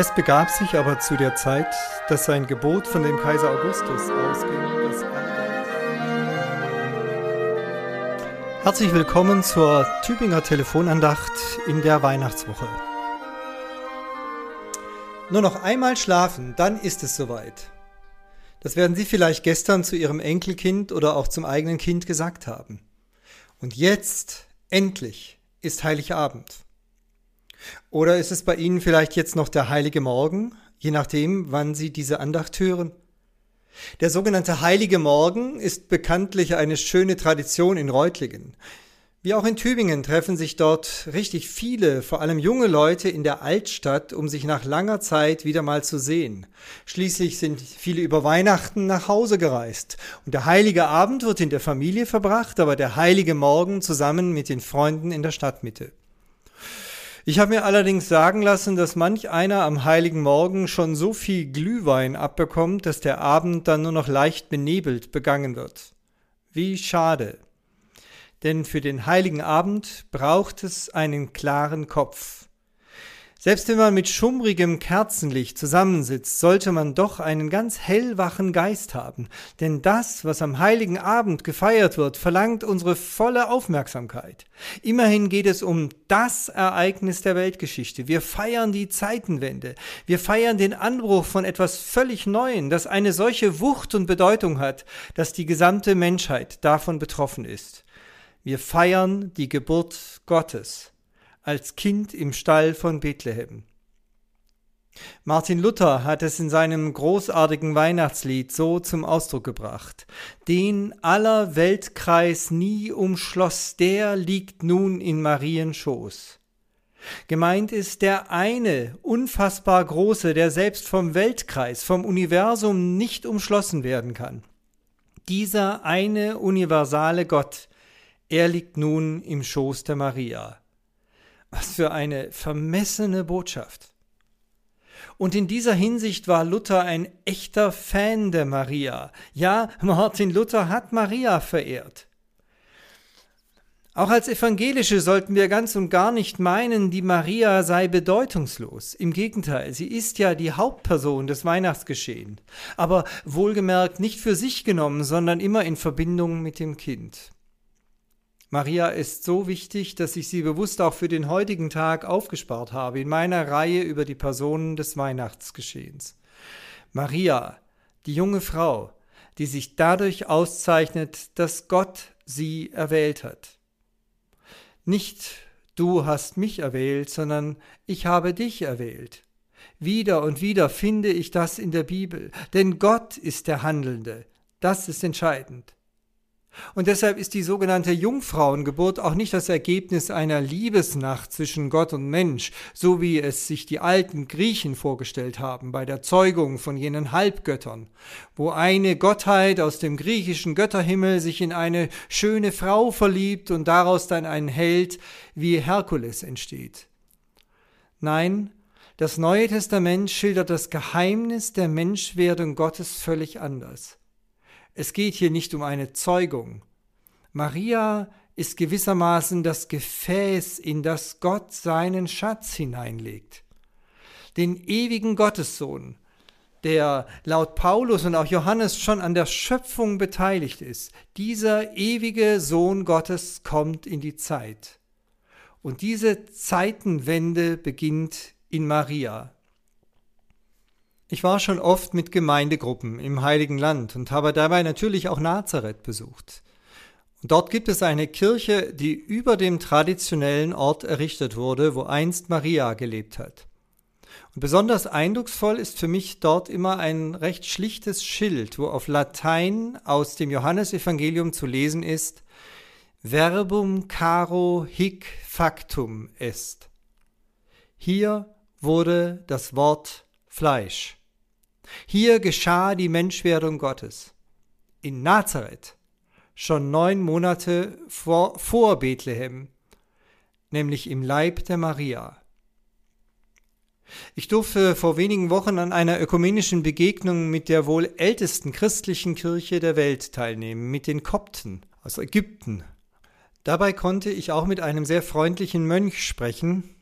Es begab sich aber zu der Zeit, dass sein Gebot von dem Kaiser Augustus ausging, dass Herzlich willkommen zur Tübinger Telefonandacht in der Weihnachtswoche. Nur noch einmal schlafen, dann ist es soweit. Das werden Sie vielleicht gestern zu Ihrem Enkelkind oder auch zum eigenen Kind gesagt haben. Und jetzt, endlich, ist Heiligabend. Oder ist es bei Ihnen vielleicht jetzt noch der heilige Morgen, je nachdem, wann Sie diese Andacht hören? Der sogenannte heilige Morgen ist bekanntlich eine schöne Tradition in Reutlingen. Wie auch in Tübingen treffen sich dort richtig viele, vor allem junge Leute in der Altstadt, um sich nach langer Zeit wieder mal zu sehen. Schließlich sind viele über Weihnachten nach Hause gereist und der heilige Abend wird in der Familie verbracht, aber der heilige Morgen zusammen mit den Freunden in der Stadtmitte. Ich habe mir allerdings sagen lassen, dass manch einer am heiligen Morgen schon so viel Glühwein abbekommt, dass der Abend dann nur noch leicht benebelt begangen wird. Wie schade. Denn für den heiligen Abend braucht es einen klaren Kopf. Selbst wenn man mit schummrigem Kerzenlicht zusammensitzt, sollte man doch einen ganz hellwachen Geist haben, denn das, was am heiligen Abend gefeiert wird, verlangt unsere volle Aufmerksamkeit. Immerhin geht es um das Ereignis der Weltgeschichte. Wir feiern die Zeitenwende. Wir feiern den Anbruch von etwas völlig Neuen, das eine solche Wucht und Bedeutung hat, dass die gesamte Menschheit davon betroffen ist. Wir feiern die Geburt Gottes als Kind im Stall von Bethlehem. Martin Luther hat es in seinem großartigen Weihnachtslied so zum Ausdruck gebracht. Den aller Weltkreis nie umschloss, der liegt nun in Marien Schoß. Gemeint ist der eine, unfassbar große, der selbst vom Weltkreis, vom Universum nicht umschlossen werden kann. Dieser eine universale Gott, er liegt nun im Schoß der Maria. Was für eine vermessene Botschaft. Und in dieser Hinsicht war Luther ein echter Fan der Maria. Ja, Martin Luther hat Maria verehrt. Auch als Evangelische sollten wir ganz und gar nicht meinen, die Maria sei bedeutungslos. Im Gegenteil, sie ist ja die Hauptperson des Weihnachtsgeschehens. Aber wohlgemerkt nicht für sich genommen, sondern immer in Verbindung mit dem Kind. Maria ist so wichtig, dass ich sie bewusst auch für den heutigen Tag aufgespart habe in meiner Reihe über die Personen des Weihnachtsgeschehens. Maria, die junge Frau, die sich dadurch auszeichnet, dass Gott sie erwählt hat. Nicht du hast mich erwählt, sondern ich habe dich erwählt. Wieder und wieder finde ich das in der Bibel, denn Gott ist der Handelnde. Das ist entscheidend. Und deshalb ist die sogenannte Jungfrauengeburt auch nicht das Ergebnis einer Liebesnacht zwischen Gott und Mensch, so wie es sich die alten Griechen vorgestellt haben bei der Zeugung von jenen Halbgöttern, wo eine Gottheit aus dem griechischen Götterhimmel sich in eine schöne Frau verliebt und daraus dann ein Held wie Herkules entsteht. Nein, das Neue Testament schildert das Geheimnis der Menschwerdung Gottes völlig anders. Es geht hier nicht um eine Zeugung. Maria ist gewissermaßen das Gefäß, in das Gott seinen Schatz hineinlegt. Den ewigen Gottessohn, der laut Paulus und auch Johannes schon an der Schöpfung beteiligt ist. Dieser ewige Sohn Gottes kommt in die Zeit. Und diese Zeitenwende beginnt in Maria. Ich war schon oft mit Gemeindegruppen im Heiligen Land und habe dabei natürlich auch Nazareth besucht. Und dort gibt es eine Kirche, die über dem traditionellen Ort errichtet wurde, wo einst Maria gelebt hat. Und besonders eindrucksvoll ist für mich dort immer ein recht schlichtes Schild, wo auf Latein aus dem Johannesevangelium zu lesen ist, Verbum caro hic factum est. Hier wurde das Wort Fleisch. Hier geschah die Menschwerdung Gottes. In Nazareth, schon neun Monate vor, vor Bethlehem, nämlich im Leib der Maria. Ich durfte vor wenigen Wochen an einer ökumenischen Begegnung mit der wohl ältesten christlichen Kirche der Welt teilnehmen, mit den Kopten aus Ägypten. Dabei konnte ich auch mit einem sehr freundlichen Mönch sprechen,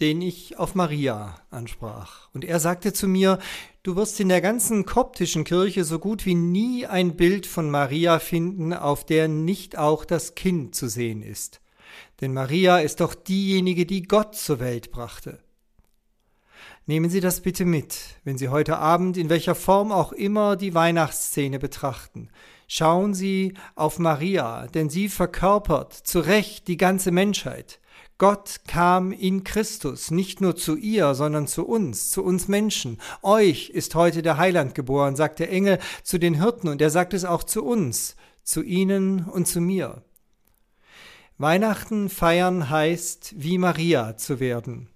den ich auf Maria ansprach. Und er sagte zu mir, du wirst in der ganzen koptischen Kirche so gut wie nie ein Bild von Maria finden, auf der nicht auch das Kind zu sehen ist. Denn Maria ist doch diejenige, die Gott zur Welt brachte. Nehmen Sie das bitte mit, wenn Sie heute Abend in welcher Form auch immer die Weihnachtsszene betrachten. Schauen Sie auf Maria, denn sie verkörpert zu Recht die ganze Menschheit. Gott kam in Christus, nicht nur zu ihr, sondern zu uns, zu uns Menschen. Euch ist heute der Heiland geboren, sagt der Engel zu den Hirten, und er sagt es auch zu uns, zu ihnen und zu mir. Weihnachten feiern heißt, wie Maria zu werden.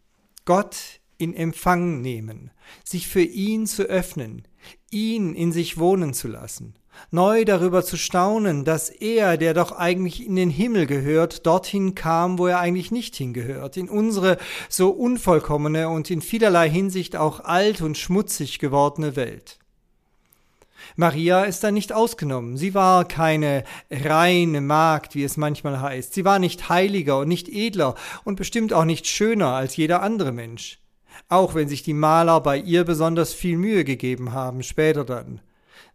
Gott in Empfang nehmen, sich für ihn zu öffnen, ihn in sich wohnen zu lassen, neu darüber zu staunen, dass er, der doch eigentlich in den Himmel gehört, dorthin kam, wo er eigentlich nicht hingehört, in unsere so unvollkommene und in vielerlei Hinsicht auch alt und schmutzig gewordene Welt. Maria ist da nicht ausgenommen. Sie war keine reine Magd, wie es manchmal heißt. Sie war nicht heiliger und nicht edler und bestimmt auch nicht schöner als jeder andere Mensch auch wenn sich die Maler bei ihr besonders viel Mühe gegeben haben, später dann.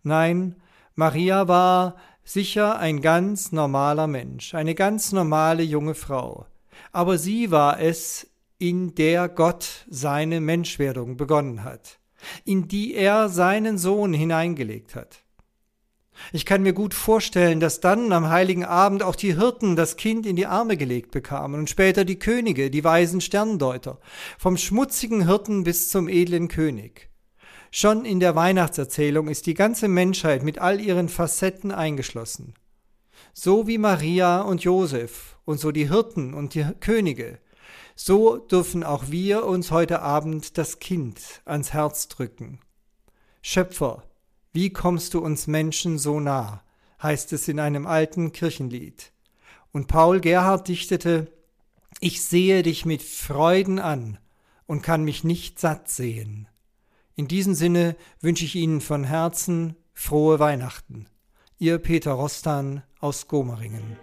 Nein, Maria war sicher ein ganz normaler Mensch, eine ganz normale junge Frau. Aber sie war es, in der Gott seine Menschwerdung begonnen hat, in die er seinen Sohn hineingelegt hat. Ich kann mir gut vorstellen, dass dann am heiligen Abend auch die Hirten das Kind in die Arme gelegt bekamen und später die Könige, die weisen Sterndeuter, vom schmutzigen Hirten bis zum edlen König. Schon in der Weihnachtserzählung ist die ganze Menschheit mit all ihren Facetten eingeschlossen. So wie Maria und Josef und so die Hirten und die Könige, so dürfen auch wir uns heute Abend das Kind ans Herz drücken. Schöpfer, wie kommst du uns Menschen so nah? heißt es in einem alten Kirchenlied. Und Paul Gerhard dichtete, ich sehe dich mit Freuden an und kann mich nicht satt sehen. In diesem Sinne wünsche ich Ihnen von Herzen frohe Weihnachten. Ihr Peter Rostan aus Gomeringen.